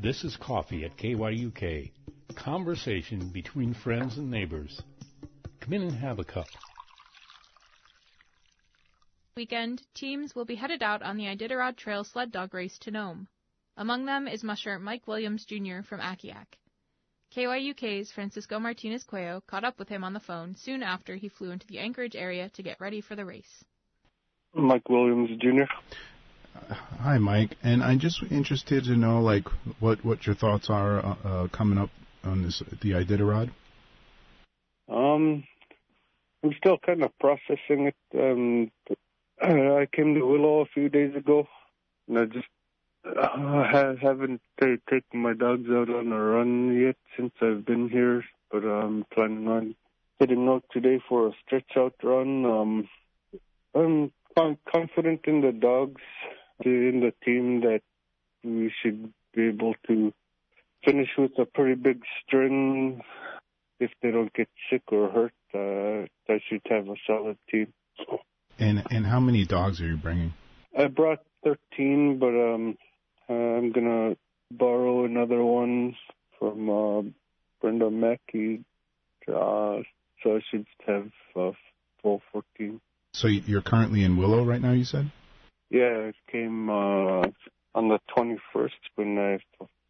This is Coffee at KYUK. Conversation between friends and neighbors. Come in and have a cup. Weekend, teams will be headed out on the Iditarod Trail sled dog race to Nome. Among them is musher Mike Williams Jr. from Akiak. KYUK's Francisco Martinez Cuello caught up with him on the phone soon after he flew into the Anchorage area to get ready for the race. Mike Williams Jr. Uh, hi, Mike. And I'm just interested to know, like, what what your thoughts are uh, uh, coming up on this the Iditarod. Um, I'm still kind of processing it. Um, I came to Willow a few days ago, and I just I haven't t- taken my dogs out on a run yet since I've been here, but I'm planning on heading out today for a stretch out run. Um, I'm confident in the dogs, in the team that we should be able to finish with a pretty big string. If they don't get sick or hurt, uh, I should have a solid team. And and how many dogs are you bringing? I brought 13, but um, I'm gonna borrow another one from uh, Brenda Mackey, uh, so I should have uh, full 14. So you're currently in Willow right now, you said? Yeah, it came uh, on the 21st when I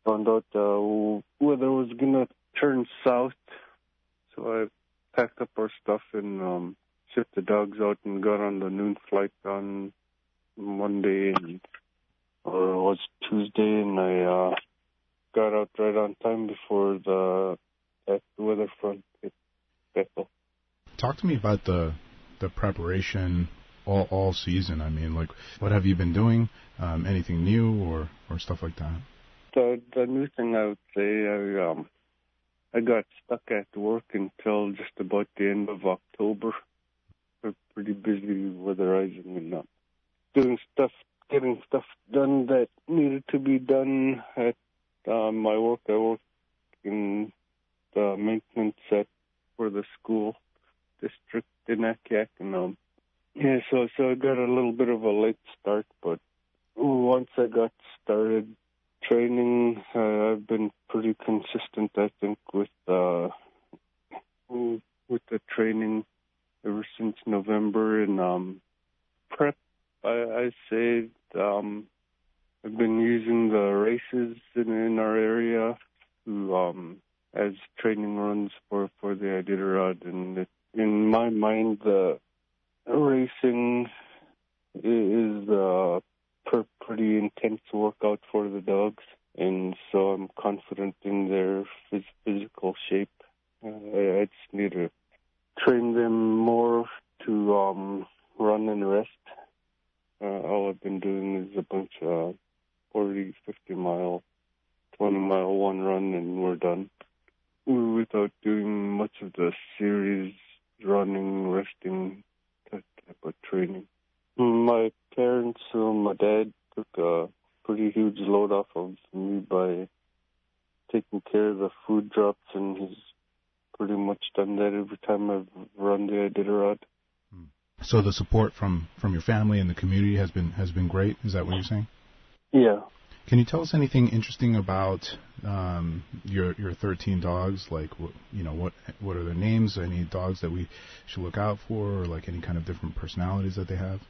found out uh, weather was gonna turn south. So I packed up our stuff and um, shipped the dogs out and got on the noon flight on Monday and or it was Tuesday, and I uh, got out right on time before the that weather front hit Bethel. Talk to me about the the preparation all all season. I mean, like, what have you been doing? Um, anything new or or stuff like that? The the new thing I would say, I um, I got stuck at work until just about the end of October. We're pretty busy weatherizing and uh, doing stuff getting stuff done that needed to be done at um, my work. I work in the maintenance set for the school district in Akiak, and um, yeah, so so I got a little bit of a late start, but once I got started training, uh, I've been pretty consistent. I think with uh, with the training ever since November, and um, prep I, I say um, I've been using the races in, in our area to, um, as training runs for, for the Iditarod. And it, in my mind, the racing is a per, pretty intense workout for the dogs. And so I'm confident in their phys- physical shape. Uh, I, I just need to train them more to um, run and rest uh, all I've been doing is a bunch of 40, 50 mile, 20 mile one run, and we're done. Without doing much of the series running, resting, that type of training. My parents, uh, my dad took a pretty huge load off of me by taking care of the food drops, and he's pretty much done that every time I've run the Iditarod. So the support from from your family and the community has been has been great. Is that what you're saying? Yeah. Can you tell us anything interesting about um, your your 13 dogs? Like, you know, what what are their names? Any dogs that we should look out for, or like any kind of different personalities that they have?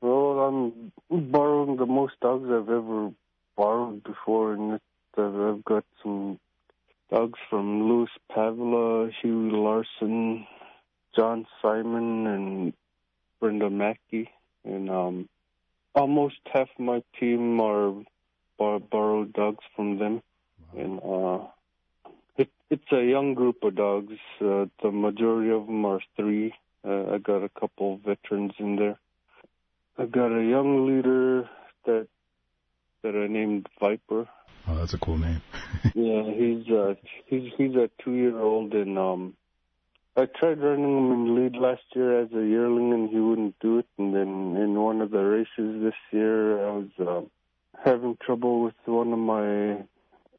Well, I'm borrowing the most dogs I've ever borrowed before, and I've got some dogs from Louis Pavla, Huey Larson, John Simon, and Brenda Mackey, and um, almost half my team are bar- borrowed dogs from them, wow. and uh, it, it's a young group of dogs. Uh, the majority of them are three. Uh, I got a couple veterans in there. I got a young leader that I named Viper. Oh, that's a cool name. yeah, he's uh he's he's a two year old and um I tried running him in lead last year as a yearling, and he wouldn't do it. And then in one of the races this year, I was uh, having trouble with one of my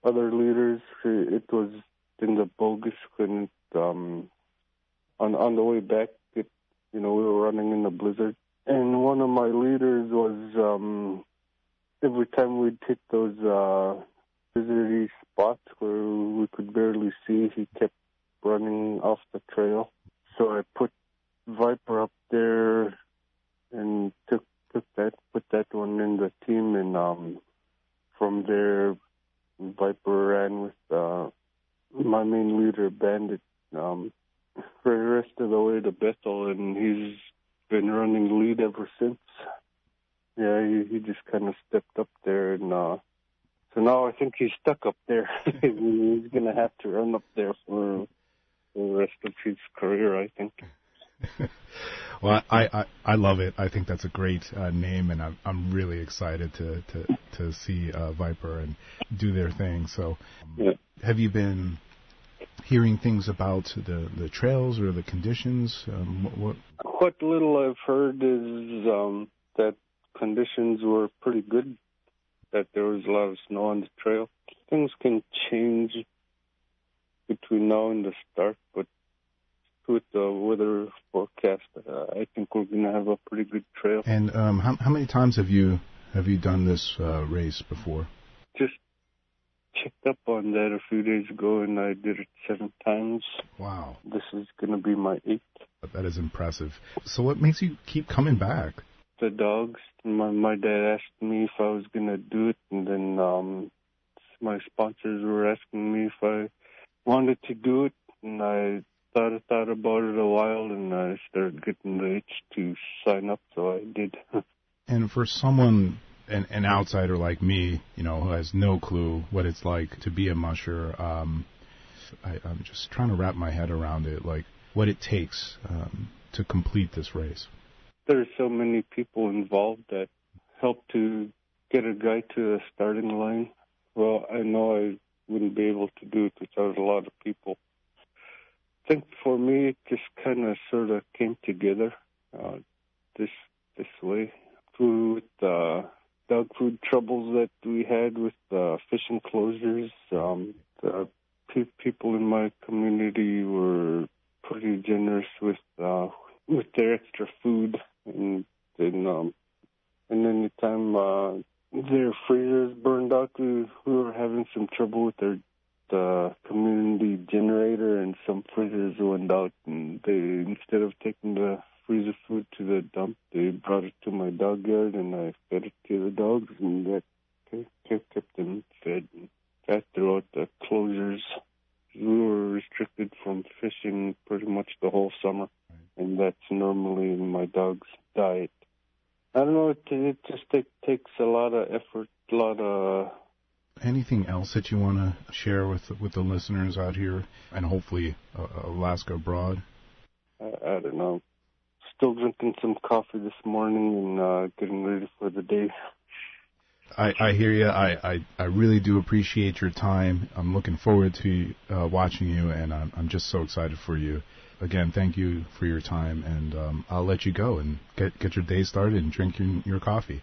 other leaders. It was in the bogus when um, on on the way back, it, you know, we were running in the blizzard, and one of my leaders was um, every time we'd hit those uh, these spots where we could barely see. He kept running off the trail. So I put Viper up there and took took that put that one in the team and um from there Viper ran with uh my main leader Bandit um for the rest of the way to Bethel and he's been running lead ever since. Yeah, he, he just kind of stepped up there and uh so now I think he's stuck up there. he's gonna have to run up there for the rest of his career, I think. well, I, I I love it. I think that's a great uh, name, and I'm I'm really excited to to to see uh, Viper and do their thing. So, yeah. have you been hearing things about the the trails or the conditions? Um, what, what what little I've heard is um, that conditions were pretty good that there was a lot of snow on the trail. Things can change between now and the start, but with the weather forecast, uh, I think we're going to have a pretty good trail. And um, how, how many times have you have you done this uh, race before? Just checked up on that a few days ago, and I did it seven times. Wow! This is going to be my eighth. That is impressive. So, what makes you keep coming back? The dogs. My my dad asked me if I was gonna do it, and then um, my sponsors were asking me if I wanted to do it, and I thought I thought about it a while, and I started getting the itch to sign up, so I did. and for someone an, an outsider like me, you know, who has no clue what it's like to be a musher, um, I, I'm just trying to wrap my head around it, like what it takes um, to complete this race there's so many people involved that help to get a guy to the starting line. Well, I know I wouldn't be able to do it without a lot of people. I think for me, it just kind of sort of came together uh, this this way through the uh, dog food troubles that we had with uh, fishing closures. Um, the pe- people in my community were pretty generous with uh, with their extra food and then um, and then the time uh, their freezers burned out, we, we were having some trouble with their the community generator, and some freezers went out, and they instead of taking the freezer food to the dump, they brought it to my dog yard, and I fed it to the dogs, and that kept, kept them fed. And that throughout the closures, we were restricted from fishing pretty much the whole summer and that's normally my dog's diet. I don't know. It, it just take, takes a lot of effort, a lot of. Anything else that you want to share with with the listeners out here, and hopefully uh, Alaska abroad? I, I don't know. Still drinking some coffee this morning and uh, getting ready for the day. I, I hear you. I, I, I really do appreciate your time. I'm looking forward to uh, watching you, and I'm, I'm just so excited for you again, thank you for your time, and um, I'll let you go and get get your day started and drink your, your coffee.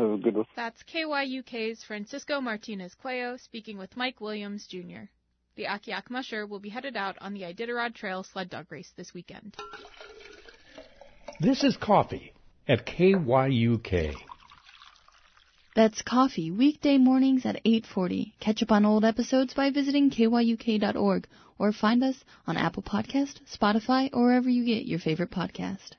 Okay, yep. have a good one. That's KYUK's Francisco Martinez Cuello speaking with Mike Williams Jr. The Akiak Musher will be headed out on the Iditarod Trail sled dog race this weekend. This is coffee at KYUK. That's coffee weekday mornings at 8:40. Catch up on old episodes by visiting kyuk.org or find us on Apple Podcast, Spotify, or wherever you get your favorite podcast.